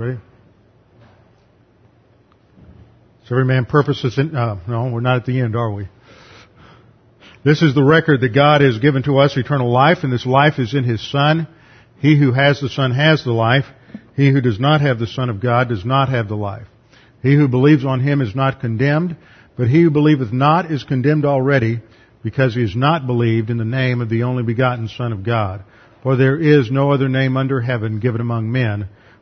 Ready? So every man purposes in, uh, no, we're not at the end, are we? This is the record that God has given to us, eternal life, and this life is in His Son. He who has the Son has the life. He who does not have the Son of God does not have the life. He who believes on Him is not condemned, but he who believeth not is condemned already, because he has not believed in the name of the only begotten Son of God. For there is no other name under heaven given among men,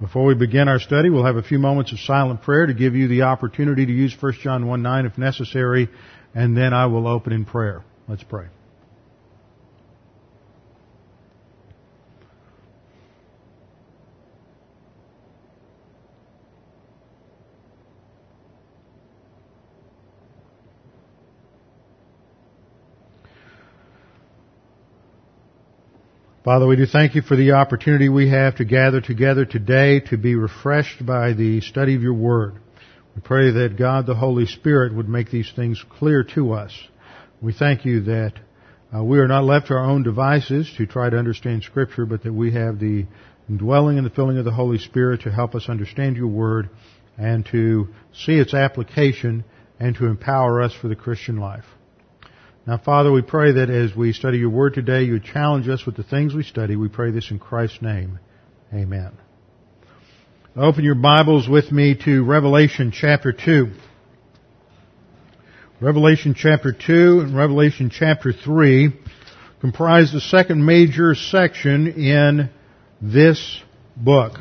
Before we begin our study, we'll have a few moments of silent prayer to give you the opportunity to use 1 John 1 9 if necessary, and then I will open in prayer. Let's pray. Father, we do thank you for the opportunity we have to gather together today to be refreshed by the study of your word. We pray that God the Holy Spirit would make these things clear to us. We thank you that uh, we are not left to our own devices to try to understand Scripture, but that we have the indwelling and the filling of the Holy Spirit to help us understand your word and to see its application and to empower us for the Christian life. Now, Father, we pray that as we study your word today, you challenge us with the things we study. We pray this in Christ's name. Amen. Open your Bibles with me to Revelation chapter 2. Revelation chapter 2 and Revelation chapter 3 comprise the second major section in this book.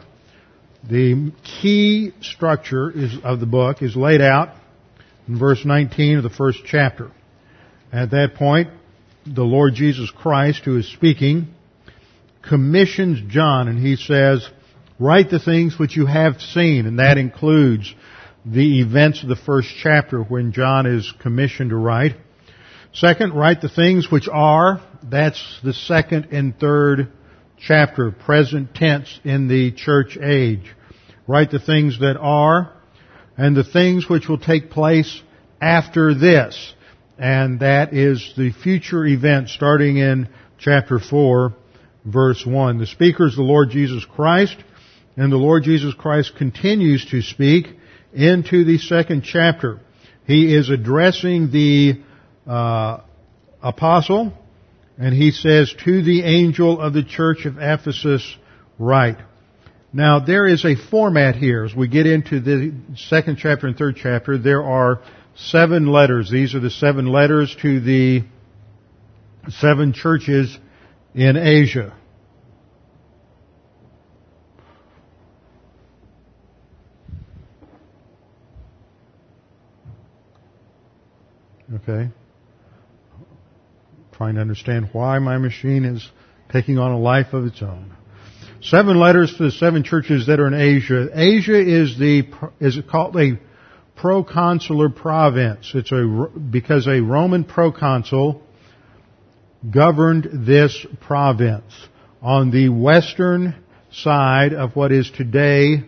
The key structure is, of the book is laid out in verse 19 of the first chapter. At that point, the Lord Jesus Christ, who is speaking, commissions John and he says, write the things which you have seen, and that includes the events of the first chapter when John is commissioned to write. Second, write the things which are, that's the second and third chapter, present tense in the church age. Write the things that are, and the things which will take place after this and that is the future event starting in chapter 4, verse 1. The speaker is the Lord Jesus Christ, and the Lord Jesus Christ continues to speak into the second chapter. He is addressing the uh, apostle, and he says, to the angel of the church of Ephesus, write. Now, there is a format here. As we get into the second chapter and third chapter, there are seven letters. These are the seven letters to the seven churches in Asia. Okay. Trying to understand why my machine is taking on a life of its own. Seven letters to the seven churches that are in Asia. Asia is the, is it called a proconsular province. It's a, because a Roman proconsul governed this province on the western side of what is today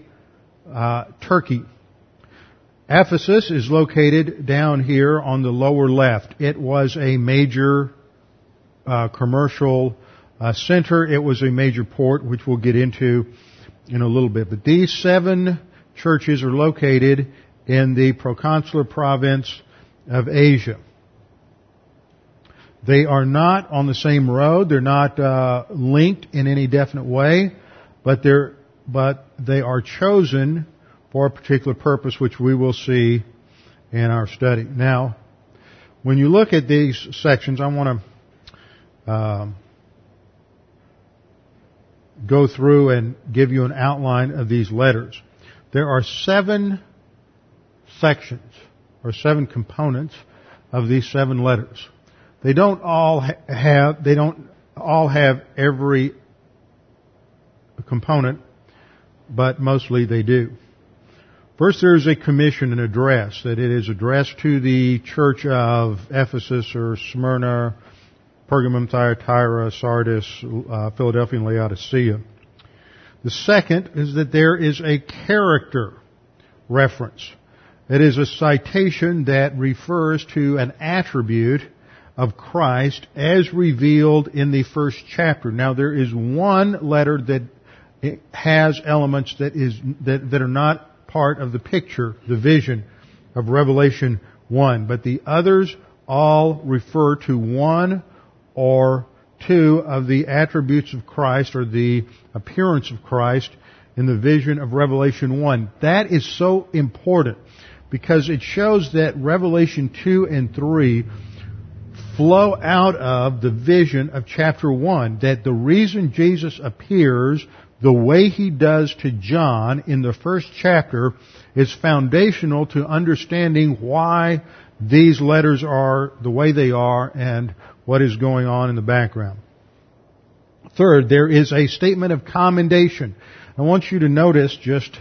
uh, Turkey. Ephesus is located down here on the lower left. It was a major uh, commercial uh, center. It was a major port, which we'll get into in a little bit. But these seven churches are located in the proconsular province of Asia. They are not on the same road. They're not uh, linked in any definite way, but they're but they are chosen for a particular purpose, which we will see in our study. Now, when you look at these sections, I want to um, go through and give you an outline of these letters. There are seven sections or seven components of these seven letters. They don't all have, they don't all have every component, but mostly they do. First, there is a commission, an address, that it is addressed to the church of Ephesus or Smyrna, Pergamum, Thyatira, Sardis, uh, Philadelphia, and Laodicea. The second is that there is a character reference. It is a citation that refers to an attribute of Christ as revealed in the first chapter. Now there is one letter that has elements that is that, that are not part of the picture, the vision of Revelation 1, but the others all refer to one or two of the attributes of Christ or the appearance of Christ in the vision of Revelation 1. That is so important because it shows that Revelation 2 and 3 flow out of the vision of chapter 1. That the reason Jesus appears the way he does to John in the first chapter is foundational to understanding why these letters are the way they are and what is going on in the background. Third, there is a statement of commendation. I want you to notice just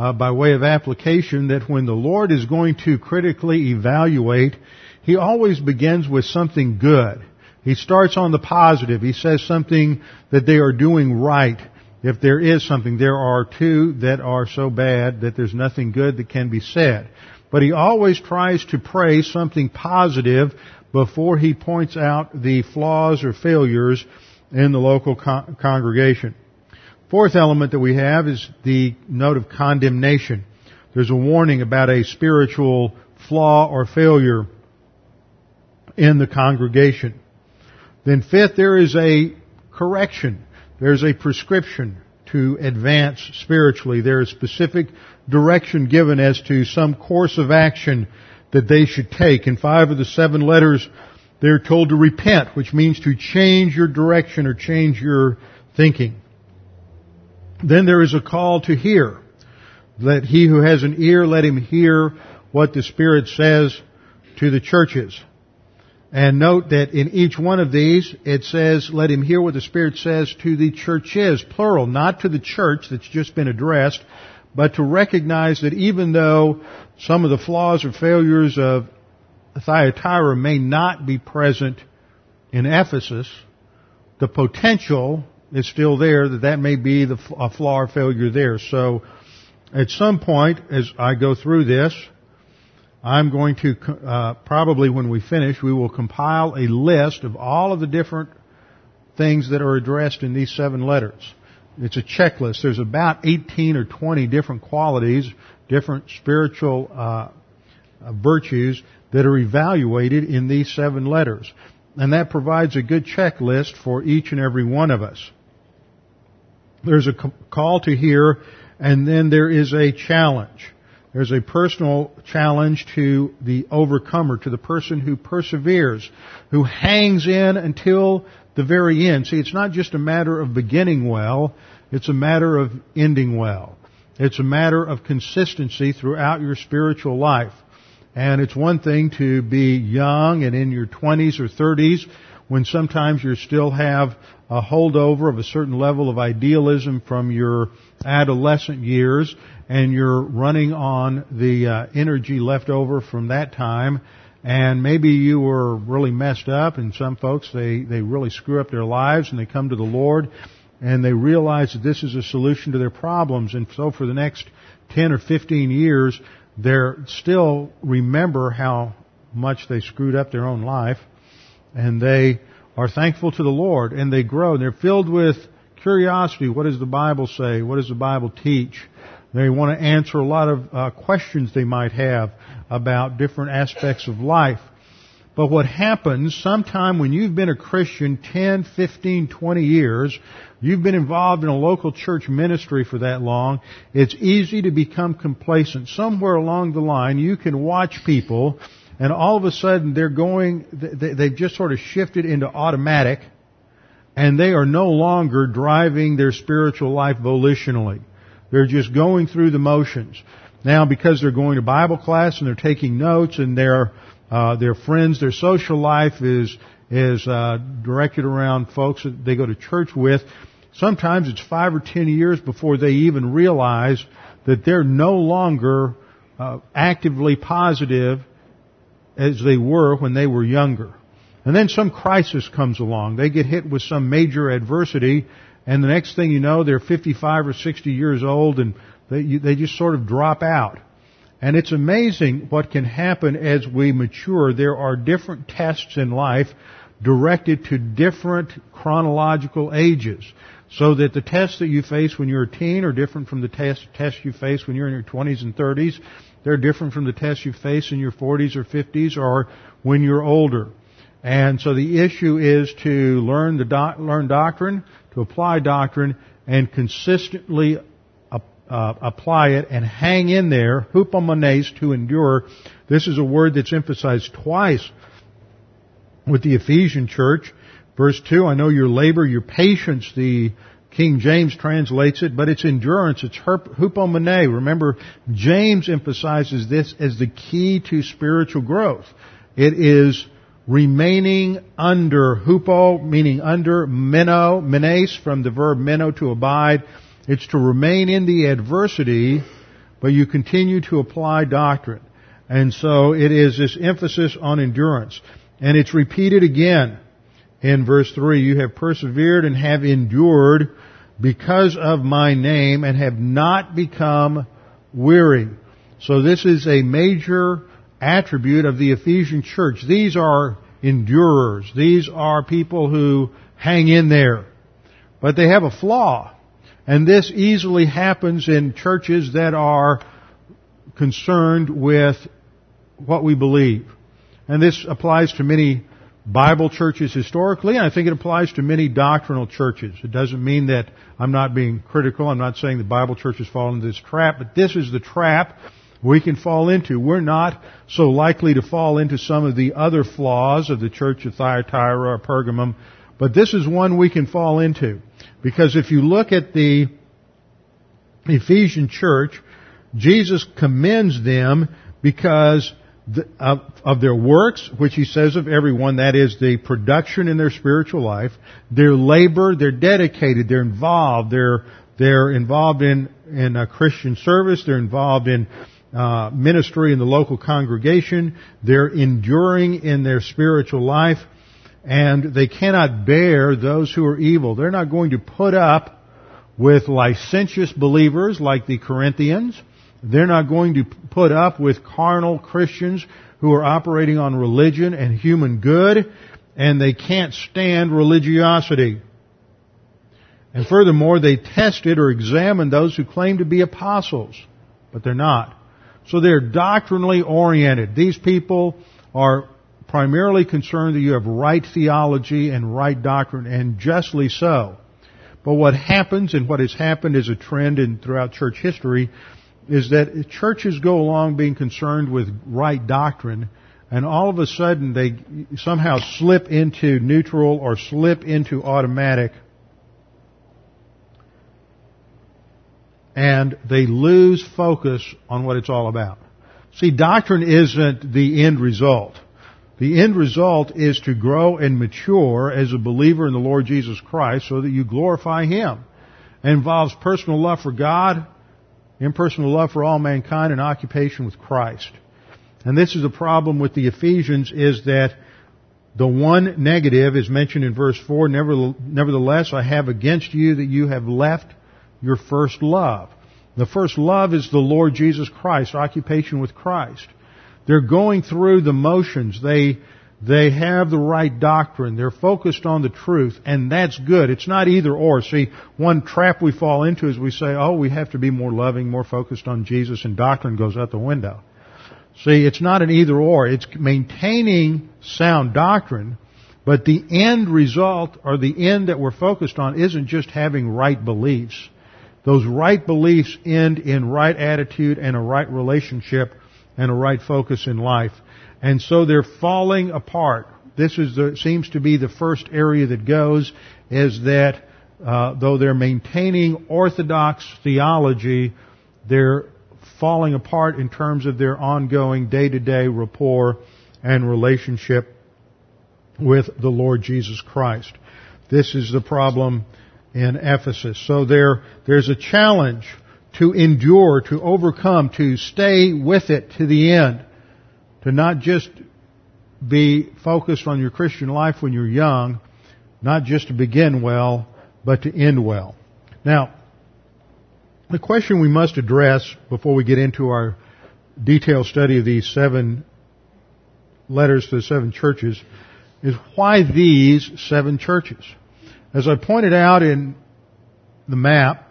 uh, by way of application that when the Lord is going to critically evaluate, He always begins with something good. He starts on the positive. He says something that they are doing right. If there is something, there are two that are so bad that there's nothing good that can be said. But he always tries to praise something positive before he points out the flaws or failures in the local con- congregation. Fourth element that we have is the note of condemnation. There's a warning about a spiritual flaw or failure in the congregation. Then fifth, there is a correction. There's a prescription to advance spiritually. There is specific direction given as to some course of action that they should take. In five of the seven letters, they're told to repent, which means to change your direction or change your thinking. Then there is a call to hear. Let he who has an ear, let him hear what the Spirit says to the churches. And note that in each one of these, it says, let him hear what the Spirit says to the churches, plural, not to the church that's just been addressed, but to recognize that even though some of the flaws or failures of Thyatira may not be present in Ephesus, the potential is still there that that may be the, a flaw or failure there. So at some point, as I go through this, I'm going to, uh, probably when we finish, we will compile a list of all of the different things that are addressed in these seven letters. It's a checklist. There's about 18 or 20 different qualities, different spiritual uh, uh, virtues that are evaluated in these seven letters. And that provides a good checklist for each and every one of us. There's a call to hear, and then there is a challenge. There's a personal challenge to the overcomer, to the person who perseveres, who hangs in until the very end. See, it's not just a matter of beginning well, it's a matter of ending well. It's a matter of consistency throughout your spiritual life. And it's one thing to be young and in your 20s or 30s when sometimes you still have a holdover of a certain level of idealism from your adolescent years and you're running on the uh, energy left over from that time and maybe you were really messed up and some folks they they really screw up their lives and they come to the Lord and they realize that this is a solution to their problems and so for the next 10 or 15 years they're still remember how much they screwed up their own life and they are thankful to the Lord and they grow. And they're filled with curiosity. What does the Bible say? What does the Bible teach? They want to answer a lot of uh, questions they might have about different aspects of life. But what happens sometime when you've been a Christian 10, 15, 20 years, you've been involved in a local church ministry for that long, it's easy to become complacent. Somewhere along the line, you can watch people and all of a sudden they're going, they've just sort of shifted into automatic and they are no longer driving their spiritual life volitionally. They're just going through the motions. Now because they're going to Bible class and they're taking notes and their, uh, their friends, their social life is, is, uh, directed around folks that they go to church with, sometimes it's five or ten years before they even realize that they're no longer uh, actively positive as they were when they were younger. And then some crisis comes along. They get hit with some major adversity, and the next thing you know, they're 55 or 60 years old, and they, they just sort of drop out. And it's amazing what can happen as we mature. There are different tests in life directed to different chronological ages. So that the tests that you face when you're a teen are different from the tests, tests you face when you're in your 20s and 30s. They're different from the tests you face in your 40s or 50s or when you're older. And so the issue is to learn the doc, learn doctrine, to apply doctrine, and consistently uh, apply it and hang in there, hupomones, to endure. This is a word that's emphasized twice with the Ephesian church. Verse 2, I know your labor, your patience, the King James translates it, but it's endurance, it's hupomone. Remember, James emphasizes this as the key to spiritual growth. It is remaining under, hupo meaning under, meno, menes from the verb meno to abide, it's to remain in the adversity, but you continue to apply doctrine. And so it is this emphasis on endurance. And it's repeated again in verse 3. You have persevered and have endured because of my name and have not become weary. So this is a major attribute of the Ephesian church. These are endurers. These are people who hang in there. But they have a flaw. And this easily happens in churches that are concerned with what we believe. And this applies to many Bible churches historically, and I think it applies to many doctrinal churches. It doesn't mean that I'm not being critical. I'm not saying the Bible churches fall into this trap, but this is the trap we can fall into. We're not so likely to fall into some of the other flaws of the church of Thyatira or Pergamum, but this is one we can fall into. Because if you look at the Ephesian church, Jesus commends them because of, of, their works, which he says of everyone, that is the production in their spiritual life, their labor, they're dedicated, they're involved, they're, they're involved in, in Christian service, they're involved in uh, ministry in the local congregation, they're enduring in their spiritual life, and they cannot bear those who are evil. They're not going to put up with licentious believers like the Corinthians. They're not going to put up with carnal Christians who are operating on religion and human good, and they can't stand religiosity. And furthermore, they tested or examined those who claim to be apostles, but they're not. So they're doctrinally oriented. These people are primarily concerned that you have right theology and right doctrine, and justly so. But what happens and what has happened is a trend in throughout church history is that churches go along being concerned with right doctrine, and all of a sudden they somehow slip into neutral or slip into automatic, and they lose focus on what it's all about. See, doctrine isn't the end result. The end result is to grow and mature as a believer in the Lord Jesus Christ so that you glorify Him. It involves personal love for God, impersonal love for all mankind, and occupation with Christ. And this is the problem with the Ephesians is that the one negative is mentioned in verse 4, nevertheless I have against you that you have left your first love. The first love is the Lord Jesus Christ, occupation with Christ. They're going through the motions. They, they have the right doctrine. They're focused on the truth, and that's good. It's not either or. See, one trap we fall into is we say, oh, we have to be more loving, more focused on Jesus, and doctrine goes out the window. See, it's not an either or. It's maintaining sound doctrine, but the end result, or the end that we're focused on, isn't just having right beliefs. Those right beliefs end in right attitude and a right relationship and a right focus in life. And so they're falling apart. This is the, seems to be the first area that goes is that uh, though they're maintaining orthodox theology, they're falling apart in terms of their ongoing day-to-day rapport and relationship with the Lord Jesus Christ. This is the problem in Ephesus. So there, there's a challenge to endure, to overcome, to stay with it to the end, to not just be focused on your Christian life when you're young, not just to begin well, but to end well. Now, the question we must address before we get into our detailed study of these seven letters to the seven churches is why these seven churches? As I pointed out in the map,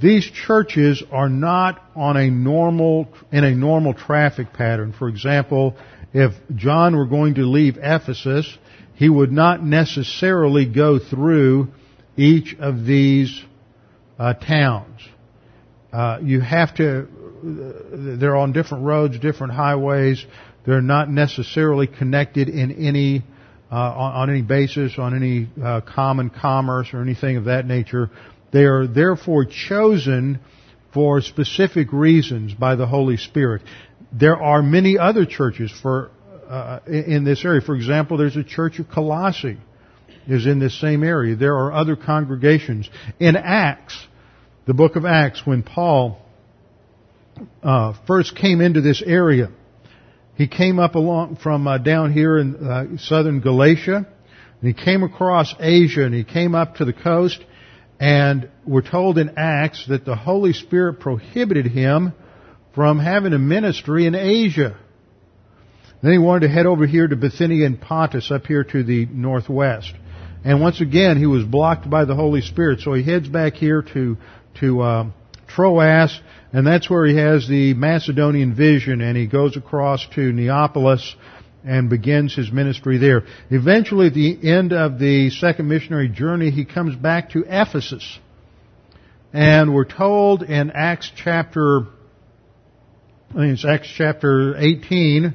these churches are not on a normal, in a normal traffic pattern. For example, if John were going to leave Ephesus, he would not necessarily go through each of these uh, towns. Uh, you have to, they're on different roads, different highways. They're not necessarily connected in any, uh, on, on, any basis, on any uh, common commerce or anything of that nature. They are therefore chosen for specific reasons by the Holy Spirit. There are many other churches for uh, in this area. For example, there's a church of Colossae is in this same area. There are other congregations. In Acts, the book of Acts, when Paul uh, first came into this area, he came up along from uh, down here in uh, southern Galatia, and he came across Asia, and he came up to the coast, and we're told in Acts that the Holy Spirit prohibited him from having a ministry in Asia. Then he wanted to head over here to Bithynia and Pontus, up here to the northwest. And once again, he was blocked by the Holy Spirit, so he heads back here to to uh, Troas, and that's where he has the Macedonian vision, and he goes across to Neapolis and begins his ministry there. Eventually, at the end of the second missionary journey, he comes back to Ephesus. And we're told in Acts chapter, I think it's Acts chapter 18,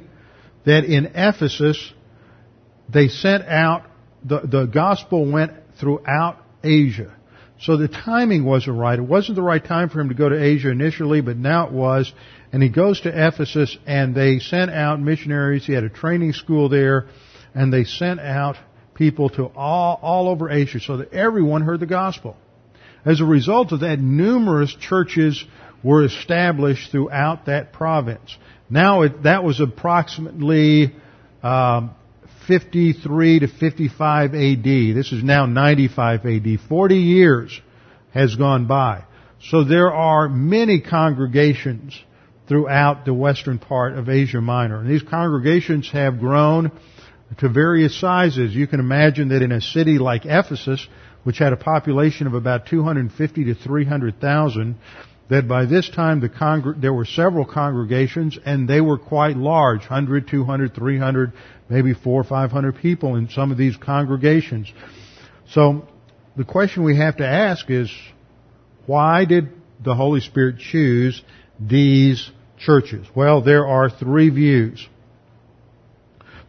that in Ephesus, they sent out, the, the gospel went throughout Asia. So the timing wasn't right. It wasn't the right time for him to go to Asia initially, but now it was. And he goes to Ephesus and they sent out missionaries. He had a training school there and they sent out people to all, all over Asia so that everyone heard the gospel. As a result of that, numerous churches were established throughout that province. Now it, that was approximately um, 53 to 55 AD. This is now 95 AD. 40 years has gone by. So there are many congregations throughout the western part of Asia Minor. And these congregations have grown to various sizes. You can imagine that in a city like Ephesus, which had a population of about 250 to 300,000, that by this time the congr- there were several congregations and they were quite large, 100, 200, 300, maybe four or 500 people in some of these congregations. So the question we have to ask is, why did the Holy Spirit choose these churches? Well, there are three views.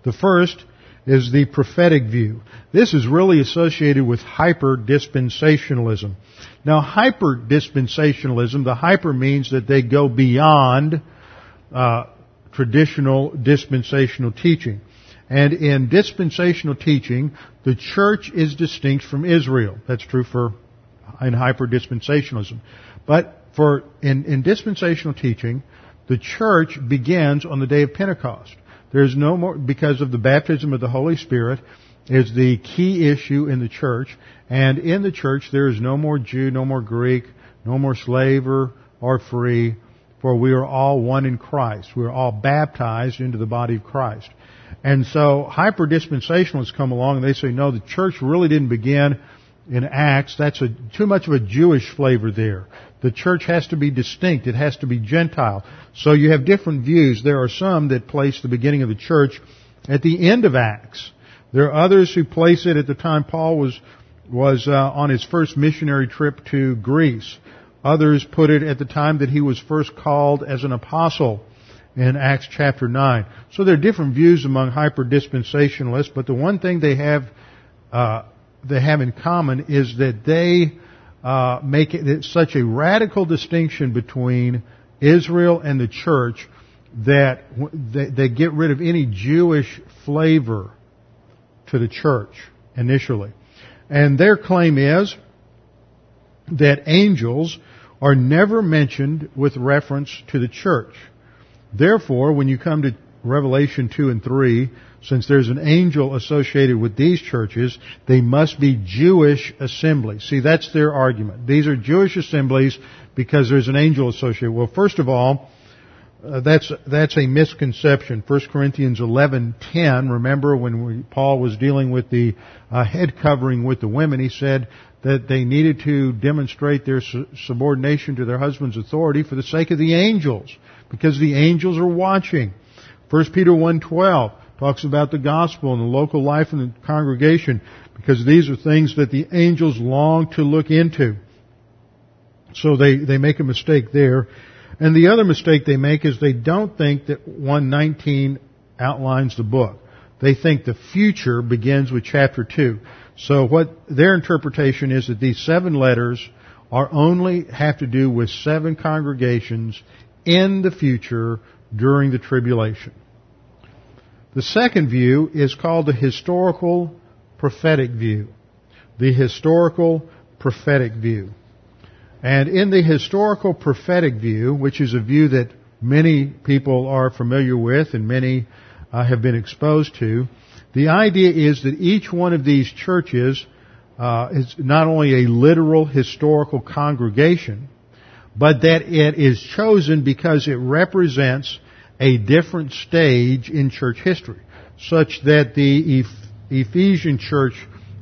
The first is the prophetic view. This is really associated with hyper dispensationalism. Now, hyper dispensationalism, the hyper means that they go beyond uh, traditional dispensational teaching. And in dispensational teaching, the church is distinct from Israel. That's true for in hyper dispensationalism. But for in, in dispensational teaching, the church begins on the day of Pentecost. There's no more because of the baptism of the Holy Spirit is the key issue in the church. And in the church, there is no more Jew, no more Greek, no more slave or, or free, for we are all one in Christ. We are all baptized into the body of Christ. And so hyper dispensationalists come along and they say, no, the church really didn't begin in Acts. That's a, too much of a Jewish flavor there. The church has to be distinct. It has to be Gentile. So you have different views. There are some that place the beginning of the church at the end of Acts. There are others who place it at the time Paul was was uh, on his first missionary trip to Greece. Others put it at the time that he was first called as an apostle in Acts chapter 9. So there are different views among hyper dispensationalists, but the one thing they have uh, they have in common is that they uh, make it such a radical distinction between Israel and the church that they, they get rid of any Jewish flavor to the church initially. And their claim is that angels are never mentioned with reference to the church. Therefore, when you come to Revelation 2 and 3, since there's an angel associated with these churches, they must be Jewish assemblies. See, that's their argument. These are Jewish assemblies because there's an angel associated. Well, first of all, uh, that's that's a misconception. 1 Corinthians 11:10. Remember when we, Paul was dealing with the uh, head covering with the women, he said that they needed to demonstrate their su- subordination to their husband's authority for the sake of the angels, because the angels are watching. 1 Peter 1:12 talks about the gospel and the local life in the congregation, because these are things that the angels long to look into. So they, they make a mistake there. And the other mistake they make is they don't think that 119 outlines the book. They think the future begins with chapter 2. So what their interpretation is that these seven letters are only have to do with seven congregations in the future during the tribulation. The second view is called the historical prophetic view. The historical prophetic view. And in the historical prophetic view, which is a view that many people are familiar with and many uh, have been exposed to, the idea is that each one of these churches uh, is not only a literal historical congregation, but that it is chosen because it represents a different stage in church history, such that the Ephesian church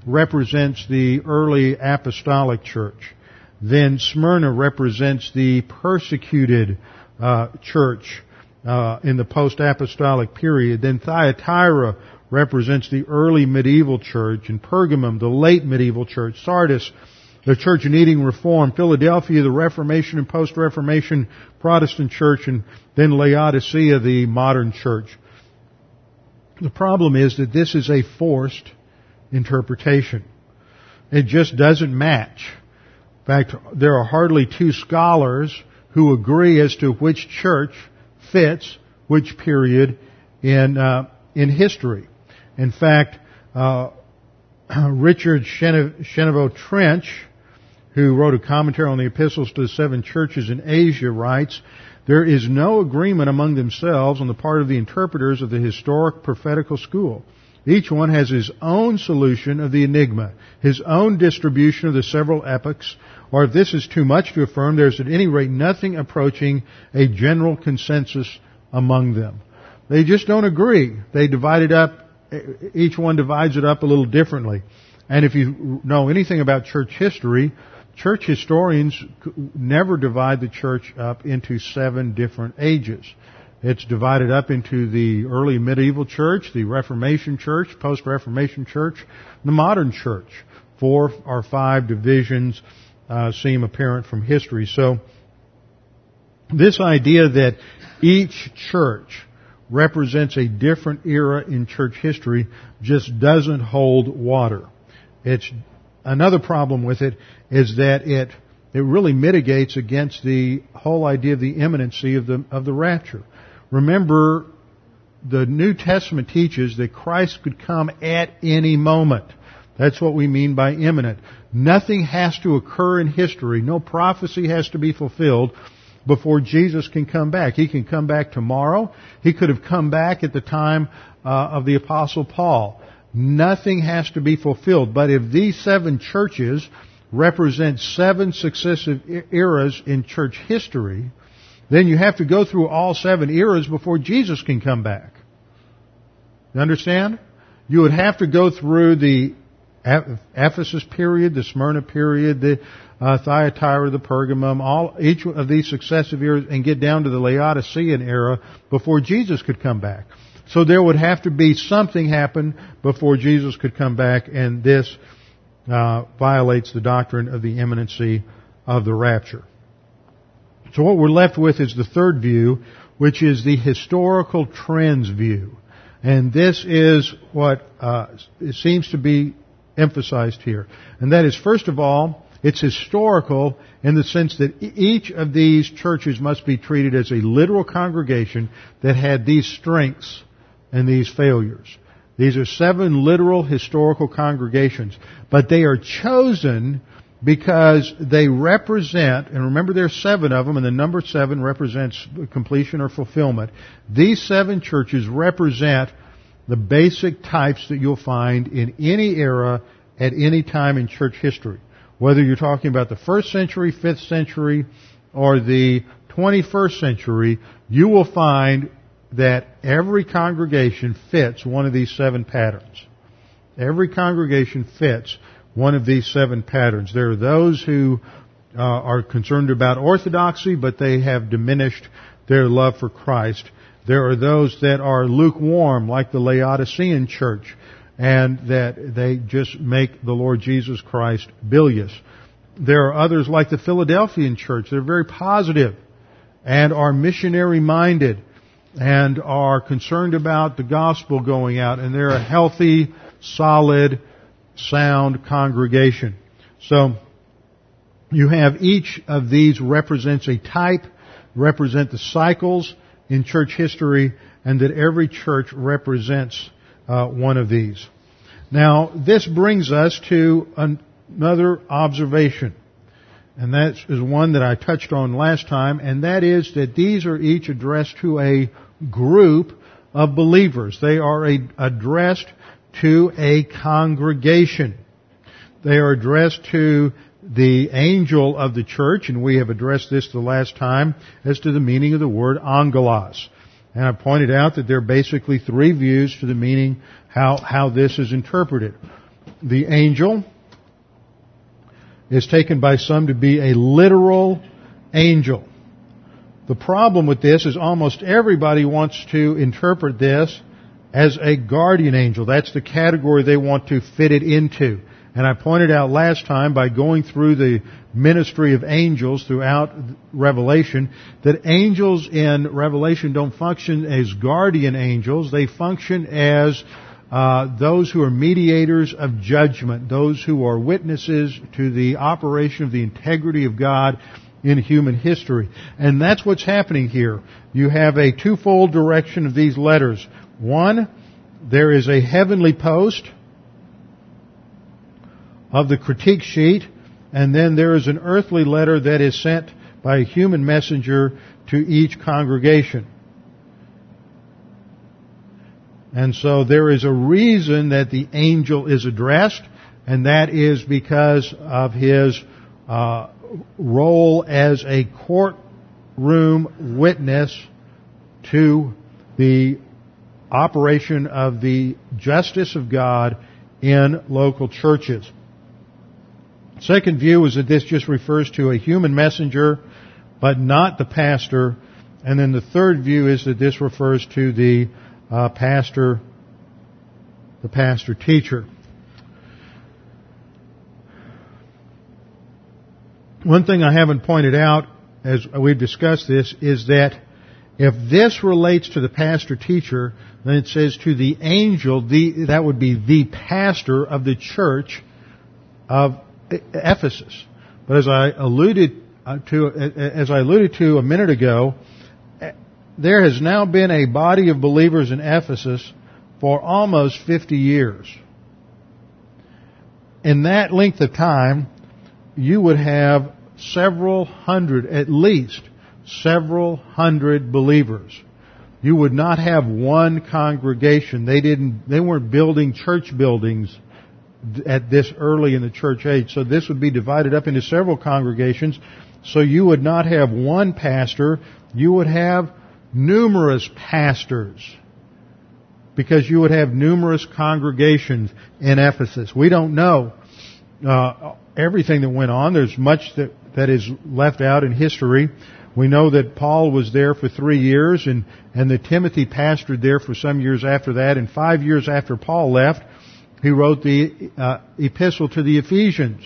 represents the early apostolic church then Smyrna represents the persecuted uh, church uh, in the post-apostolic period. Then Thyatira represents the early medieval church, and Pergamum, the late medieval church. Sardis, the church needing reform. Philadelphia, the Reformation and post-Reformation Protestant church, and then Laodicea, the modern church. The problem is that this is a forced interpretation. It just doesn't match In fact, there are hardly two scholars who agree as to which church fits which period in uh, in history. In fact, uh, Richard Chenevix Trench, who wrote a commentary on the epistles to the seven churches in Asia, writes, there is no agreement among themselves on the part of the interpreters of the historic prophetical school. Each one has his own solution of the enigma, his own distribution of the several epochs, or if this is too much to affirm, there's at any rate nothing approaching a general consensus among them. They just don't agree. They divide it up, each one divides it up a little differently. And if you know anything about church history, church historians never divide the church up into seven different ages. It's divided up into the early medieval church, the Reformation church, post-Reformation church, the modern church. Four or five divisions uh, seem apparent from history. So, this idea that each church represents a different era in church history just doesn't hold water. It's another problem with it is that it it really mitigates against the whole idea of the imminency of the of the rapture. Remember, the New Testament teaches that Christ could come at any moment. That's what we mean by imminent. Nothing has to occur in history. No prophecy has to be fulfilled before Jesus can come back. He can come back tomorrow. He could have come back at the time uh, of the apostle Paul. Nothing has to be fulfilled. But if these seven churches represent seven successive eras in church history, then you have to go through all seven eras before Jesus can come back. You understand? You would have to go through the Ephesus period, the Smyrna period, the uh, Thyatira, the Pergamum, all each of these successive eras, and get down to the Laodicean era before Jesus could come back. So there would have to be something happen before Jesus could come back, and this uh, violates the doctrine of the imminency of the rapture. So what we're left with is the third view, which is the historical trends view. And this is what uh, seems to be emphasized here. And that is, first of all, it's historical in the sense that each of these churches must be treated as a literal congregation that had these strengths and these failures. These are seven literal historical congregations, but they are chosen because they represent, and remember there's seven of them, and the number seven represents completion or fulfillment. These seven churches represent the basic types that you'll find in any era at any time in church history. Whether you're talking about the first century, fifth century, or the 21st century, you will find that every congregation fits one of these seven patterns. Every congregation fits one of these seven patterns. There are those who uh, are concerned about orthodoxy, but they have diminished their love for Christ. There are those that are lukewarm, like the Laodicean church, and that they just make the Lord Jesus Christ bilious. There are others like the Philadelphian church. They're very positive and are missionary minded and are concerned about the gospel going out and they're a healthy, solid, sound congregation. So, you have each of these represents a type, represent the cycles in church history, and that every church represents uh, one of these. Now, this brings us to another observation, and that is one that I touched on last time, and that is that these are each addressed to a group of believers. They are a, addressed to a congregation. They are addressed to the angel of the church, and we have addressed this the last time as to the meaning of the word angelos. And I pointed out that there are basically three views to the meaning how, how this is interpreted. The angel is taken by some to be a literal angel. The problem with this is almost everybody wants to interpret this as a guardian angel. That's the category they want to fit it into. And I pointed out last time by going through the ministry of angels throughout Revelation that angels in Revelation don't function as guardian angels. They function as uh, those who are mediators of judgment, those who are witnesses to the operation of the integrity of God in human history. And that's what's happening here. You have a twofold direction of these letters. One, there is a heavenly post of the critique sheet, and then there is an earthly letter that is sent by a human messenger to each congregation. And so there is a reason that the angel is addressed, and that is because of his uh, role as a courtroom witness to the operation of the justice of God in local churches. Second view is that this just refers to a human messenger, but not the pastor. And then the third view is that this refers to the uh, pastor, the pastor teacher. One thing I haven't pointed out as we've discussed this is that if this relates to the pastor teacher, then it says to the angel, the, that would be the pastor of the church of Ephesus. But as I alluded uh, to, as I alluded to a minute ago, there has now been a body of believers in Ephesus for almost 50 years. In that length of time, you would have several hundred, at least several hundred believers. You would not have one congregation. They didn't, they weren't building church buildings at this early in the church age. So this would be divided up into several congregations. So you would not have one pastor. You would have numerous pastors. Because you would have numerous congregations in Ephesus. We don't know uh, everything that went on. There's much that, that is left out in history. We know that Paul was there for three years and, and that Timothy pastored there for some years after that. And five years after Paul left, he wrote the uh, epistle to the Ephesians.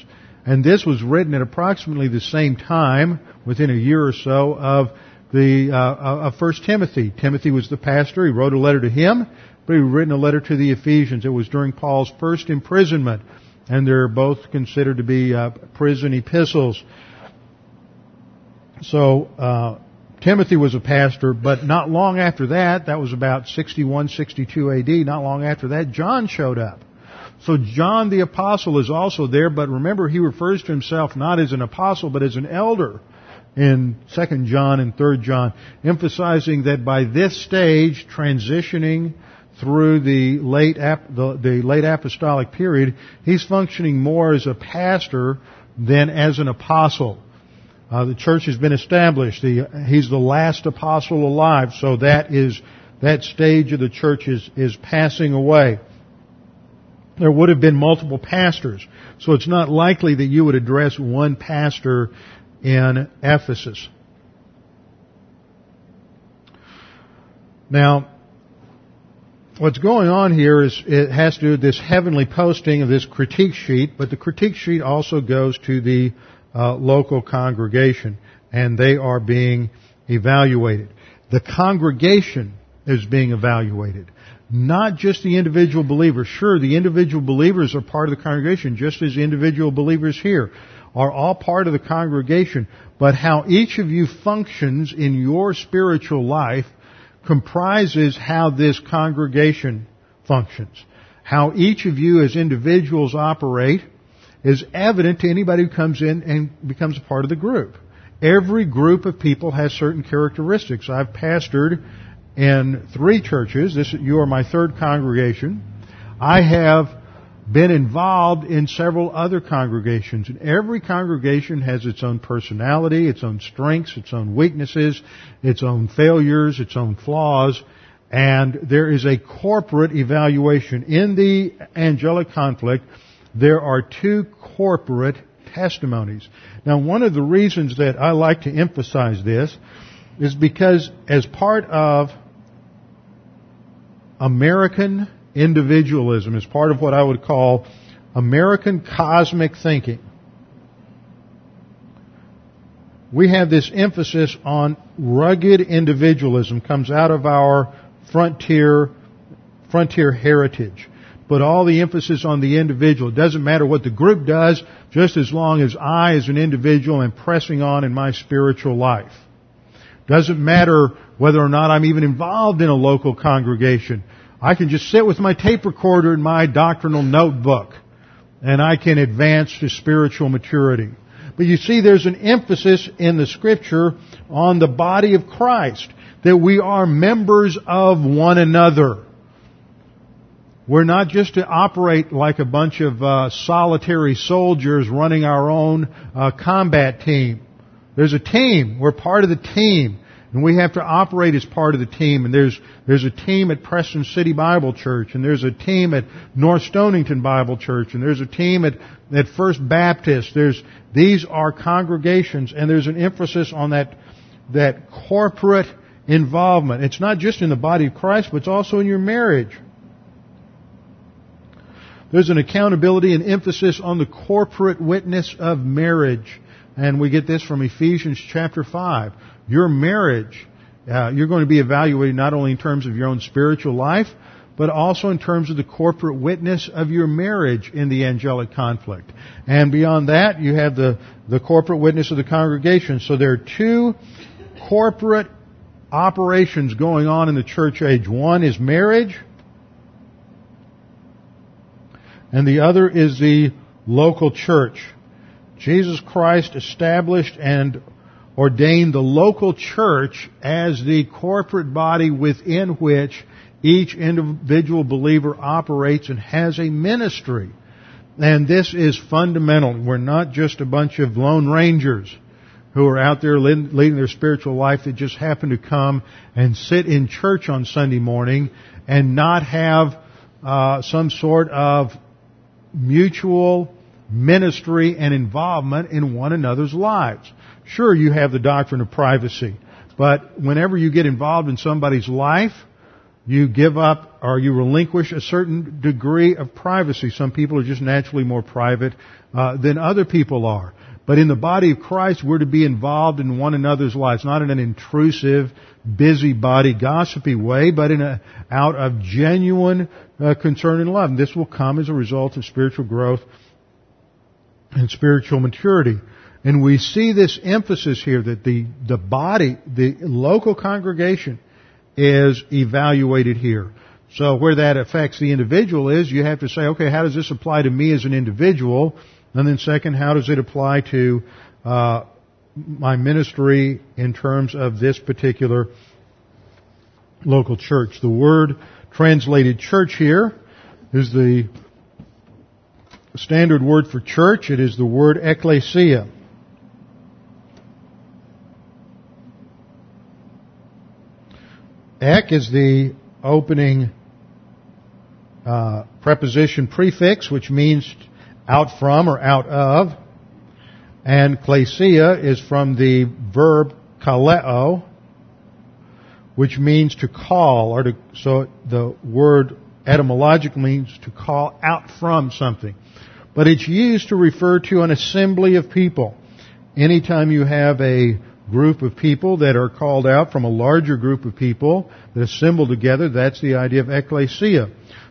And this was written at approximately the same time, within a year or so, of the uh, of First Timothy. Timothy was the pastor. He wrote a letter to him, but he written a letter to the Ephesians. It was during Paul's first imprisonment, and they're both considered to be uh, prison epistles. So uh, Timothy was a pastor, but not long after that, that was about 61, 62 AD, not long after that, John showed up. So John the apostle is also there, but remember he refers to himself not as an apostle, but as an elder in 2nd John and 3rd John, emphasizing that by this stage, transitioning through the late, the, the late apostolic period, he's functioning more as a pastor than as an apostle. Uh, the church has been established. The, he's the last apostle alive, so that is that stage of the church is, is passing away. There would have been multiple pastors, so it's not likely that you would address one pastor in Ephesus. Now, what's going on here is it has to do with this heavenly posting of this critique sheet, but the critique sheet also goes to the uh, local congregation, and they are being evaluated. The congregation is being evaluated, not just the individual believers. Sure, the individual believers are part of the congregation, just as individual believers here are all part of the congregation, but how each of you functions in your spiritual life comprises how this congregation functions. How each of you as individuals operate is evident to anybody who comes in and becomes a part of the group. Every group of people has certain characteristics. I've pastored in three churches. This, you are my third congregation. I have been involved in several other congregations, and every congregation has its own personality, its own strengths, its own weaknesses, its own failures, its own flaws, and there is a corporate evaluation. In the angelic conflict, there are two corporate testimonies. Now, one of the reasons that I like to emphasize this is because as part of American individualism is part of what I would call American cosmic thinking. We have this emphasis on rugged individualism comes out of our frontier frontier heritage. But all the emphasis on the individual. It doesn't matter what the group does, just as long as I as an individual am pressing on in my spiritual life. Doesn't matter whether or not I'm even involved in a local congregation. I can just sit with my tape recorder and my doctrinal notebook and I can advance to spiritual maturity. But you see, there's an emphasis in the scripture on the body of Christ, that we are members of one another. We're not just to operate like a bunch of uh, solitary soldiers running our own uh, combat team. There's a team. We're part of the team. And we have to operate as part of the team. And there's, there's a team at Preston City Bible Church, and there's a team at North Stonington Bible Church, and there's a team at, at First Baptist. There's, these are congregations, and there's an emphasis on that, that corporate involvement. It's not just in the body of Christ, but it's also in your marriage. There's an accountability and emphasis on the corporate witness of marriage. And we get this from Ephesians chapter 5 your marriage, uh, you're going to be evaluated not only in terms of your own spiritual life, but also in terms of the corporate witness of your marriage in the angelic conflict. And beyond that, you have the, the corporate witness of the congregation. So there are two corporate operations going on in the church age. One is marriage, and the other is the local church. Jesus Christ established and ordained the local church as the corporate body within which each individual believer operates and has a ministry. And this is fundamental. We're not just a bunch of lone rangers who are out there leading their spiritual life that just happen to come and sit in church on Sunday morning and not have uh, some sort of mutual ministry and involvement in one another's lives. Sure, you have the doctrine of privacy, but whenever you get involved in somebody's life, you give up or you relinquish a certain degree of privacy. Some people are just naturally more private uh, than other people are. But in the body of Christ, we're to be involved in one another's lives, not in an intrusive, busybody, gossipy way, but in a, out of genuine uh, concern and love. And this will come as a result of spiritual growth and spiritual maturity. And we see this emphasis here that the, the body, the local congregation is evaluated here. So where that affects the individual is you have to say, okay, how does this apply to me as an individual? And then second, how does it apply to uh, my ministry in terms of this particular local church? The word translated church here is the standard word for church. It is the word ecclesia. Ek is the opening uh, preposition prefix, which means out from or out of. And klesia is from the verb kaleo, which means to call, or to, so the word etymologically means to call out from something. But it's used to refer to an assembly of people. Anytime you have a group of people that are called out from a larger group of people that assemble together, that's the idea of ecclesia.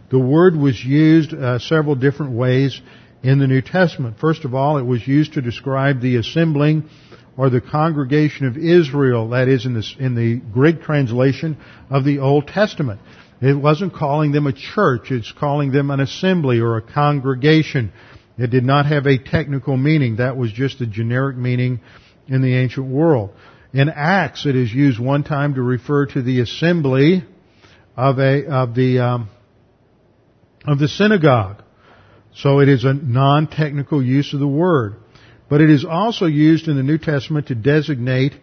The word was used uh, several different ways in the New Testament. First of all, it was used to describe the assembling or the congregation of Israel, that is in the, in the Greek translation of the Old Testament. It wasn't calling them a church, it's calling them an assembly or a congregation. It did not have a technical meaning. That was just a generic meaning in the ancient world. In Acts, it is used one time to refer to the assembly of a of the um, of the synagogue. So it is a non-technical use of the word, but it is also used in the New Testament to designate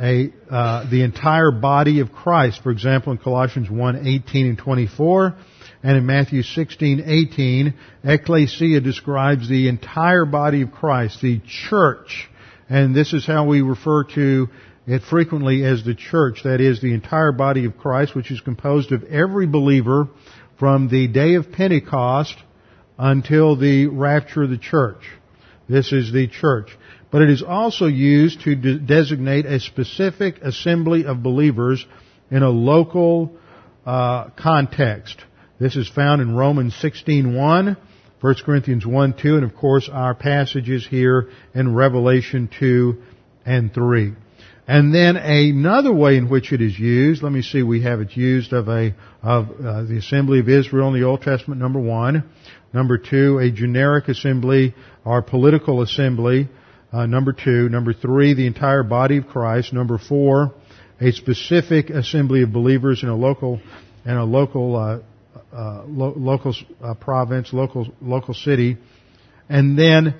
a uh, the entire body of Christ. For example, in Colossians 1, 18 and 24, and in Matthew 16, 18, ecclesia describes the entire body of Christ, the church and this is how we refer to it frequently as the church, that is the entire body of Christ, which is composed of every believer from the day of Pentecost until the rapture of the church. This is the church. But it is also used to de- designate a specific assembly of believers in a local uh, context. This is found in Romans 16.1 1 Corinthians 1, 2, and of course our passages here in Revelation 2 and 3. And then another way in which it is used, let me see, we have it used of a, of uh, the assembly of Israel in the Old Testament, number one. Number two, a generic assembly or political assembly, uh, number two. Number three, the entire body of Christ. Number four, a specific assembly of believers in a local, in a local, uh, uh, lo- local uh, province, local local city, and then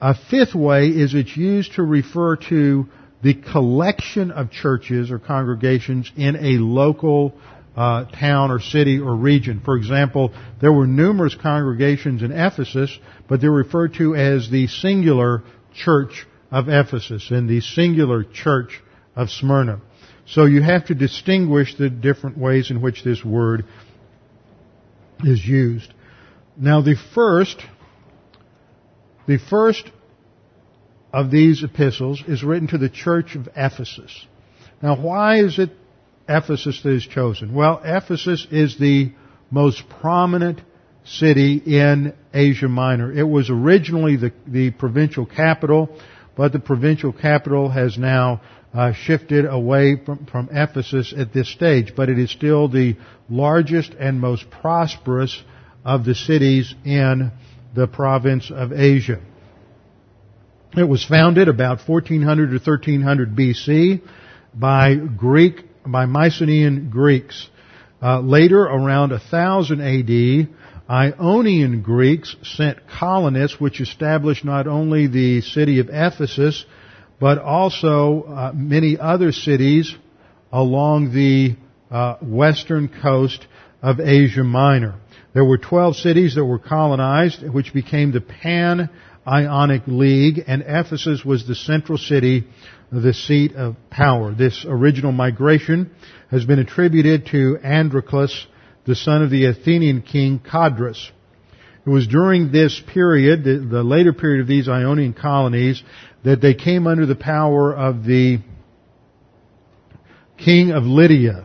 a fifth way is it's used to refer to the collection of churches or congregations in a local uh, town or city or region. For example, there were numerous congregations in Ephesus, but they're referred to as the singular church of Ephesus and the singular church of Smyrna. So you have to distinguish the different ways in which this word is used. Now the first, the first of these epistles is written to the church of Ephesus. Now why is it Ephesus that is chosen? Well, Ephesus is the most prominent city in Asia Minor. It was originally the, the provincial capital, but the provincial capital has now uh, shifted away from, from Ephesus at this stage, but it is still the largest and most prosperous of the cities in the province of Asia. It was founded about 1400 to 1300 BC by Greek, by Mycenaean Greeks. Uh, later, around 1000 AD, Ionian Greeks sent colonists which established not only the city of Ephesus, but also uh, many other cities along the uh, western coast of Asia Minor. There were 12 cities that were colonized, which became the Pan-Ionic League, and Ephesus was the central city, the seat of power. This original migration has been attributed to Androclus, the son of the Athenian king Codrus. It was during this period, the, the later period of these Ionian colonies, that they came under the power of the king of Lydia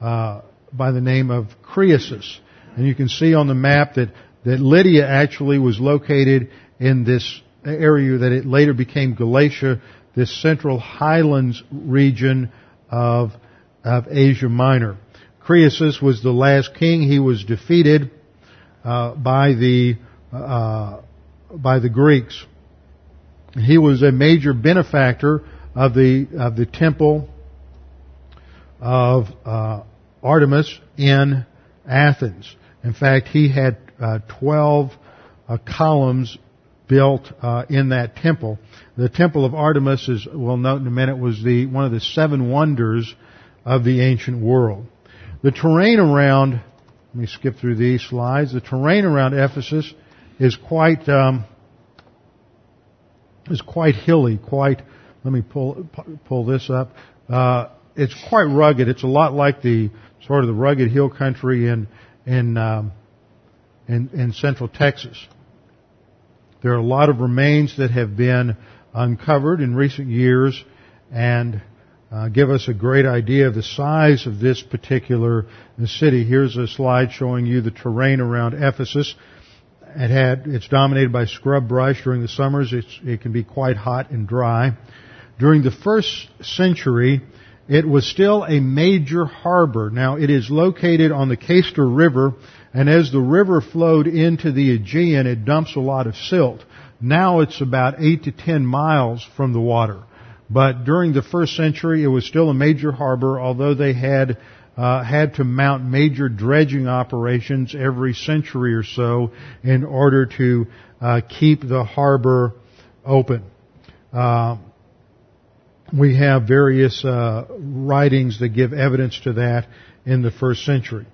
uh, by the name of Croesus. And you can see on the map that, that Lydia actually was located in this area that it later became Galatia, this central highlands region of, of Asia Minor. Croesus was the last king. He was defeated uh, by the uh, by the Greeks. He was a major benefactor of the of the temple of uh, Artemis in Athens. In fact, he had uh, twelve uh, columns built uh, in that temple. The temple of Artemis, as we'll note in a minute, was the one of the seven wonders of the ancient world. The terrain around, let me skip through these slides. The terrain around Ephesus is quite um, is quite hilly. Quite. Let me pull pull this up. Uh, it's quite rugged. It's a lot like the sort of the rugged hill country in in um, in, in central Texas. There are a lot of remains that have been uncovered in recent years and uh, give us a great idea of the size of this particular city. Here's a slide showing you the terrain around Ephesus. It had, it's dominated by scrub brush during the summers. it can be quite hot and dry. During the first century, it was still a major harbor. Now, it is located on the Cayster River, and as the river flowed into the Aegean, it dumps a lot of silt. Now it's about 8 to 10 miles from the water. But during the first century, it was still a major harbor, although they had uh, had to mount major dredging operations every century or so in order to uh, keep the harbor open. Uh, we have various uh, writings that give evidence to that in the first century.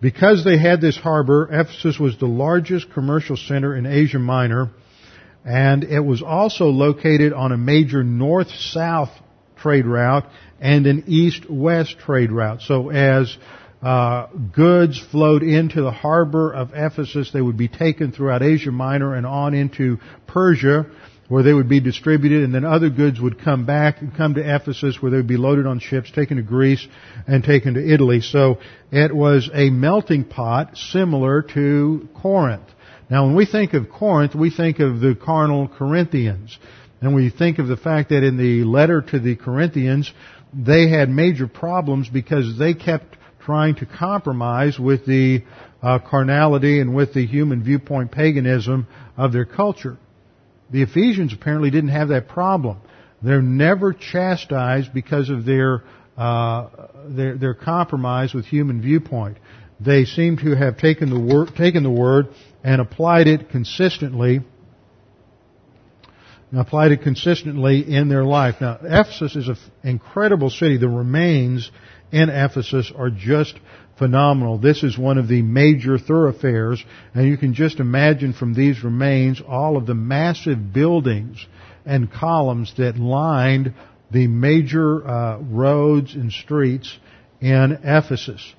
Because they had this harbor, Ephesus was the largest commercial center in Asia Minor, and it was also located on a major north-south trade route and an east-west trade route. So as uh, goods flowed into the harbor of Ephesus, they would be taken throughout Asia Minor and on into Persia, where they would be distributed, and then other goods would come back and come to Ephesus, where they would be loaded on ships, taken to Greece, and taken to Italy. So it was a melting pot similar to Corinth. Now, when we think of Corinth, we think of the carnal Corinthians. And we think of the fact that in the letter to the Corinthians, they had major problems because they kept trying to compromise with the uh, carnality and with the human viewpoint paganism of their culture. The Ephesians apparently didn't have that problem. They're never chastised because of their uh, their, their compromise with human viewpoint. They seem to have taken the word taken the word and applied it consistently applied it consistently in their life. Now, Ephesus is an incredible city. The remains in Ephesus are just phenomenal. This is one of the major thoroughfares, and you can just imagine from these remains all of the massive buildings and columns that lined the major uh, roads and streets in Ephesus.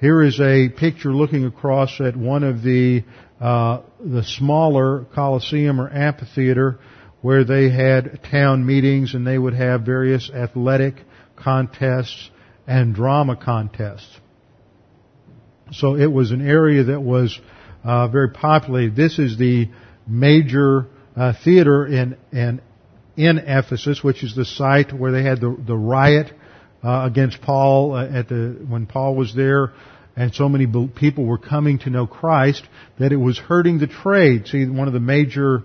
Here is a picture looking across at one of the uh, the smaller coliseum or amphitheater where they had town meetings and they would have various athletic contests and drama contests. So it was an area that was uh, very populated. This is the major uh, theater in, in in Ephesus, which is the site where they had the the riot uh, against Paul uh, at the when Paul was there, and so many people were coming to know Christ that it was hurting the trade. See, one of the major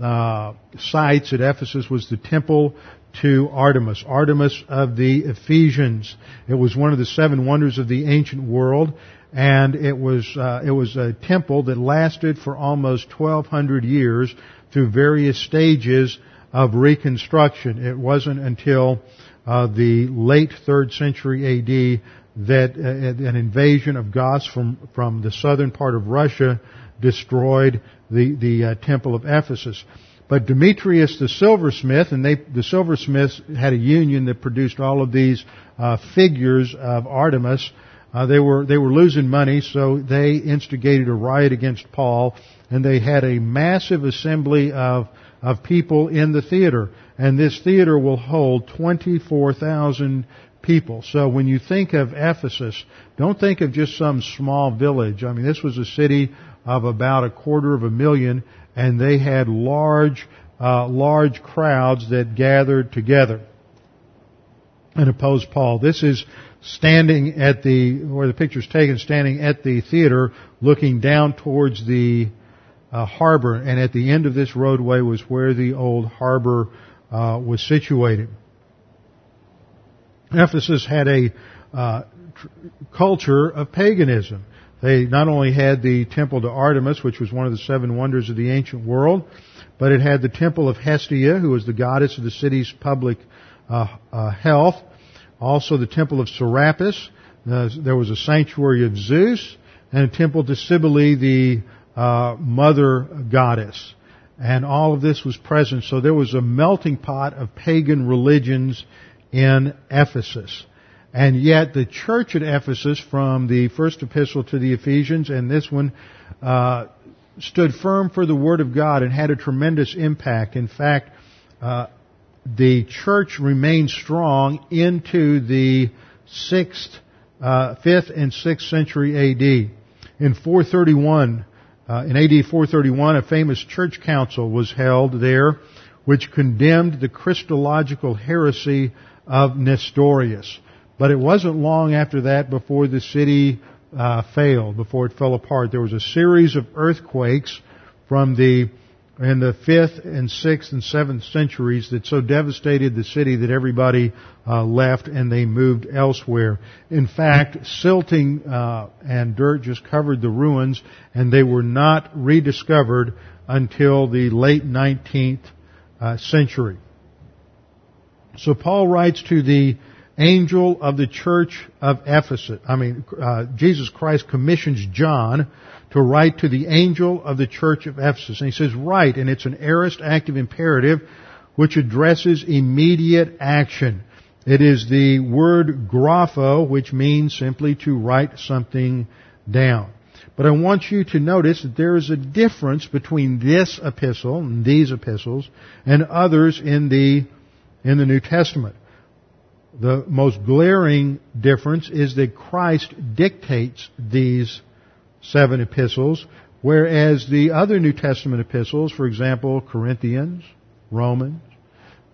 uh, sites at Ephesus was the temple to Artemis, Artemis of the Ephesians. It was one of the seven wonders of the ancient world, and it was uh, it was a temple that lasted for almost 1,200 years through various stages of reconstruction. It wasn't until uh, the late third century A.D. that uh, an invasion of Goths from from the southern part of Russia destroyed the the uh, temple of Ephesus. But Demetrius the silversmith, and they, the silversmiths had a union that produced all of these uh, figures of Artemis. Uh, they were they were losing money, so they instigated a riot against Paul, and they had a massive assembly of of people in the theater. And this theater will hold twenty four thousand people. So when you think of Ephesus, don't think of just some small village. I mean, this was a city of about a quarter of a million, and they had large, uh, large crowds that gathered together. and opposed Paul. This is standing at the, where the picture's taken, standing at the theater, looking down towards the uh, harbor, and at the end of this roadway was where the old harbor uh, was situated. Ephesus had a uh, tr- culture of paganism. They not only had the temple to Artemis, which was one of the seven wonders of the ancient world, but it had the temple of Hestia, who was the goddess of the city's public uh, uh, health. Also the temple of Serapis. There was a sanctuary of Zeus and a temple to Cybele, the uh, mother goddess. And all of this was present. So there was a melting pot of pagan religions in Ephesus. And yet the church at Ephesus, from the first epistle to the Ephesians and this one, uh, stood firm for the Word of God and had a tremendous impact. In fact, uh, the church remained strong into the sixth, uh, fifth, and sixth century A.D. In 431, uh, in AD 431, a famous church council was held there, which condemned the Christological heresy of Nestorius. But it wasn't long after that before the city uh, failed, before it fell apart. There was a series of earthquakes from the in the fifth and sixth and seventh centuries that so devastated the city that everybody uh, left and they moved elsewhere. In fact, silting uh, and dirt just covered the ruins, and they were not rediscovered until the late 19th uh, century. So Paul writes to the angel of the church of Ephesus. I mean, uh, Jesus Christ commissions John to write to the angel of the church of Ephesus. And he says, write, and it's an aorist active imperative which addresses immediate action. It is the word grapho, which means simply to write something down. But I want you to notice that there is a difference between this epistle and these epistles and others in the, in the New Testament. The most glaring difference is that Christ dictates these seven epistles, whereas the other New Testament epistles, for example, Corinthians, Romans,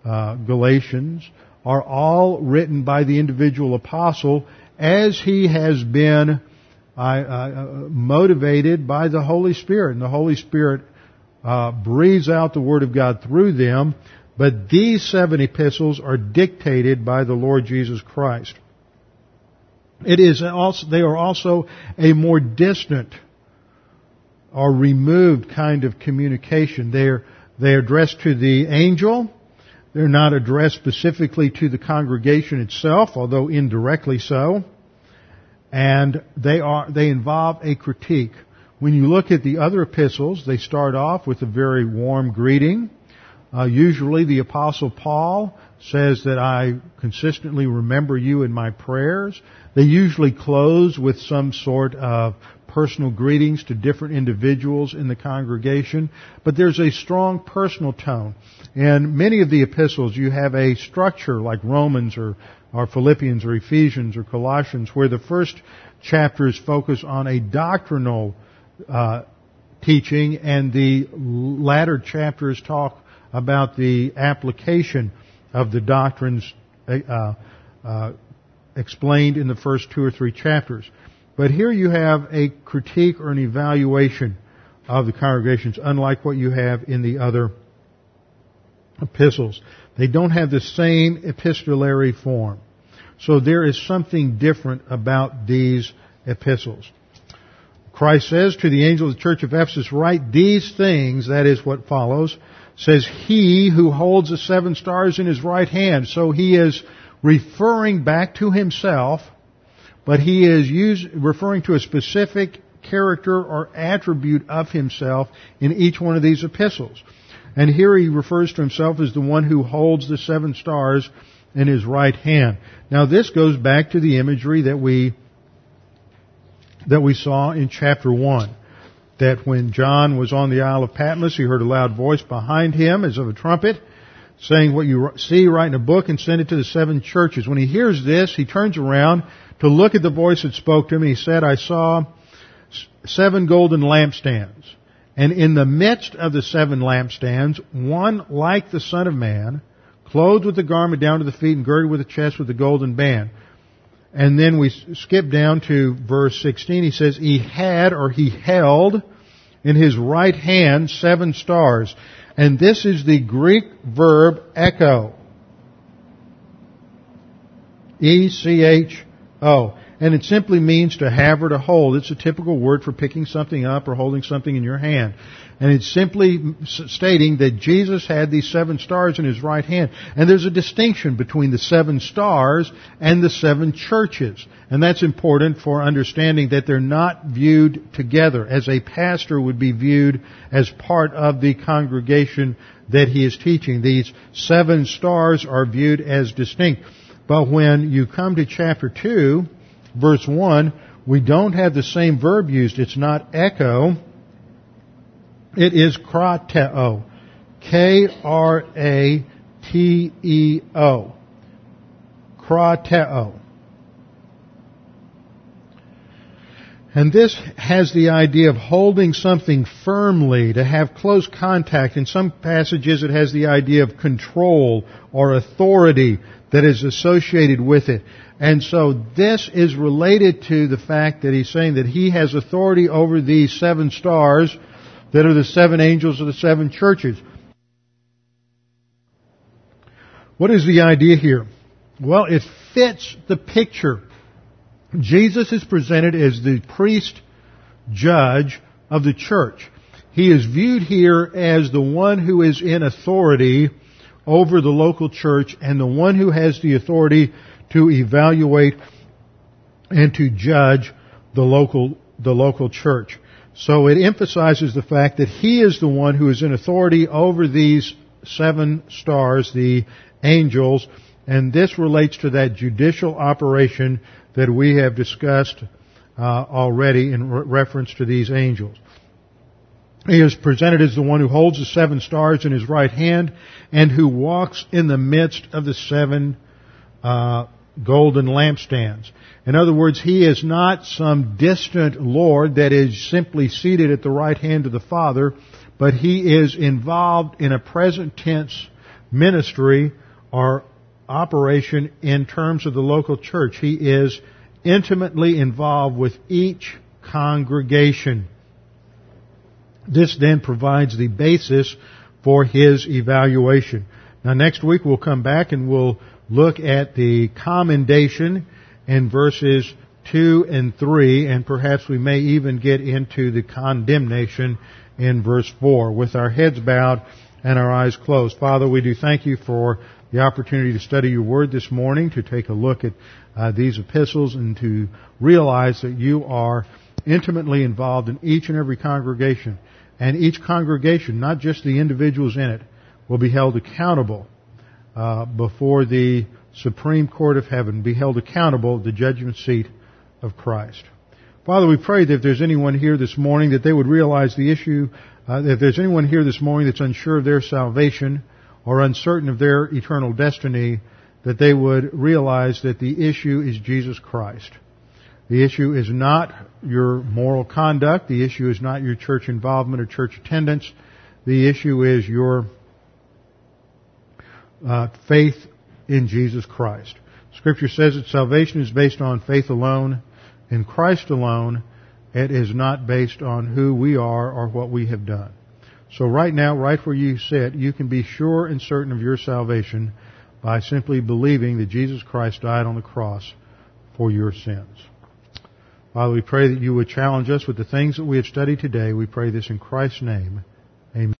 uh, Galatians, are all written by the individual apostle as he has been uh, uh, motivated by the Holy Spirit. And the Holy Spirit uh, breathes out the Word of God through them but these seven epistles are dictated by the Lord Jesus Christ. It is also, they are also a more distant or removed kind of communication. They're, they're addressed to the angel. They're not addressed specifically to the congregation itself, although indirectly so. And they are, they involve a critique. When you look at the other epistles, they start off with a very warm greeting uh, usually the apostle Paul says that I consistently remember you in my prayers. They usually close with some sort of personal greetings to different individuals in the congregation, but there's a strong personal tone. In many of the epistles, you have a structure like Romans or, or Philippians or Ephesians or Colossians, where the first chapters focus on a doctrinal uh, teaching, and the latter chapters talk about the application of the doctrines uh, uh, explained in the first two or three chapters. But here you have a critique or an evaluation of the congregations, unlike what you have in the other epistles. They don't have the same epistolary form. So there is something different about these epistles. Christ says to the angel of the church of Ephesus, write these things, that is what follows, says he who holds the seven stars in his right hand. So he is referring back to himself, but he is use, referring to a specific character or attribute of himself in each one of these epistles. And here he refers to himself as the one who holds the seven stars in his right hand. Now this goes back to the imagery that we that we saw in chapter 1 that when John was on the Isle of Patmos, he heard a loud voice behind him as of a trumpet, saying, what you see, write in a book and send it to the seven churches. When he hears this, he turns around to look at the voice that spoke to him. He said, I saw seven golden lampstands. And in the midst of the seven lampstands, one like the Son of Man, clothed with the garment down to the feet and girded with the chest with the golden band. And then we skip down to verse 16. He says, He had or he held in his right hand seven stars. And this is the Greek verb echo. E-C-H-O. And it simply means to have or to hold. It's a typical word for picking something up or holding something in your hand. And it's simply stating that Jesus had these seven stars in his right hand. And there's a distinction between the seven stars and the seven churches. And that's important for understanding that they're not viewed together as a pastor would be viewed as part of the congregation that he is teaching. These seven stars are viewed as distinct. But when you come to chapter 2, verse 1, we don't have the same verb used. It's not echo. It is krateo. K-R-A-T-E-O. Krateo. And this has the idea of holding something firmly, to have close contact. In some passages it has the idea of control or authority that is associated with it. And so this is related to the fact that he's saying that he has authority over these seven stars that are the seven angels of the seven churches. What is the idea here? Well, it fits the picture. Jesus is presented as the priest judge of the church. He is viewed here as the one who is in authority over the local church and the one who has the authority to evaluate and to judge the local, the local church. So it emphasizes the fact that he is the one who is in authority over these seven stars, the angels, and this relates to that judicial operation that we have discussed uh, already in re- reference to these angels. He is presented as the one who holds the seven stars in his right hand and who walks in the midst of the seven uh, golden lampstands. In other words, he is not some distant Lord that is simply seated at the right hand of the Father, but he is involved in a present tense ministry or operation in terms of the local church. He is intimately involved with each congregation. This then provides the basis for his evaluation. Now next week we'll come back and we'll look at the commendation in verses 2 and 3 and perhaps we may even get into the condemnation in verse 4 with our heads bowed and our eyes closed. Father, we do thank you for the opportunity to study your word this morning, to take a look at uh, these epistles and to realize that you are intimately involved in each and every congregation and each congregation, not just the individuals in it, will be held accountable uh, before the Supreme Court of Heaven, be held accountable at the judgment seat of Christ. Father, we pray that if there's anyone here this morning, that they would realize the issue, uh, if there's anyone here this morning that's unsure of their salvation or uncertain of their eternal destiny, that they would realize that the issue is Jesus Christ. The issue is not your moral conduct. The issue is not your church involvement or church attendance. The issue is your uh, faith in Jesus Christ. Scripture says that salvation is based on faith alone, in Christ alone. It is not based on who we are or what we have done. So right now, right where you sit, you can be sure and certain of your salvation by simply believing that Jesus Christ died on the cross for your sins. Father, we pray that you would challenge us with the things that we have studied today. We pray this in Christ's name. Amen.